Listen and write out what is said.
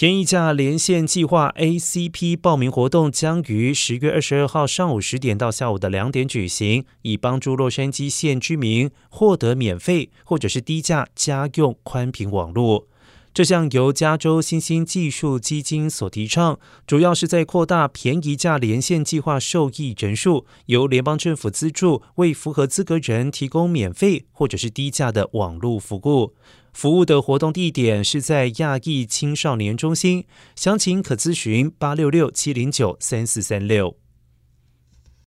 便宜价连线计划 ACP 报名活动将于十月二十二号上午十点到下午的两点举行，以帮助洛杉矶县居民获得免费或者是低价家用宽频网络。这项由加州新兴技术基金所提倡，主要是在扩大便宜价连线计划受益人数，由联邦政府资助，为符合资格人提供免费或者是低价的网络服务。服务的活动地点是在亚裔青少年中心，详情可咨询八六六七零九三四三六。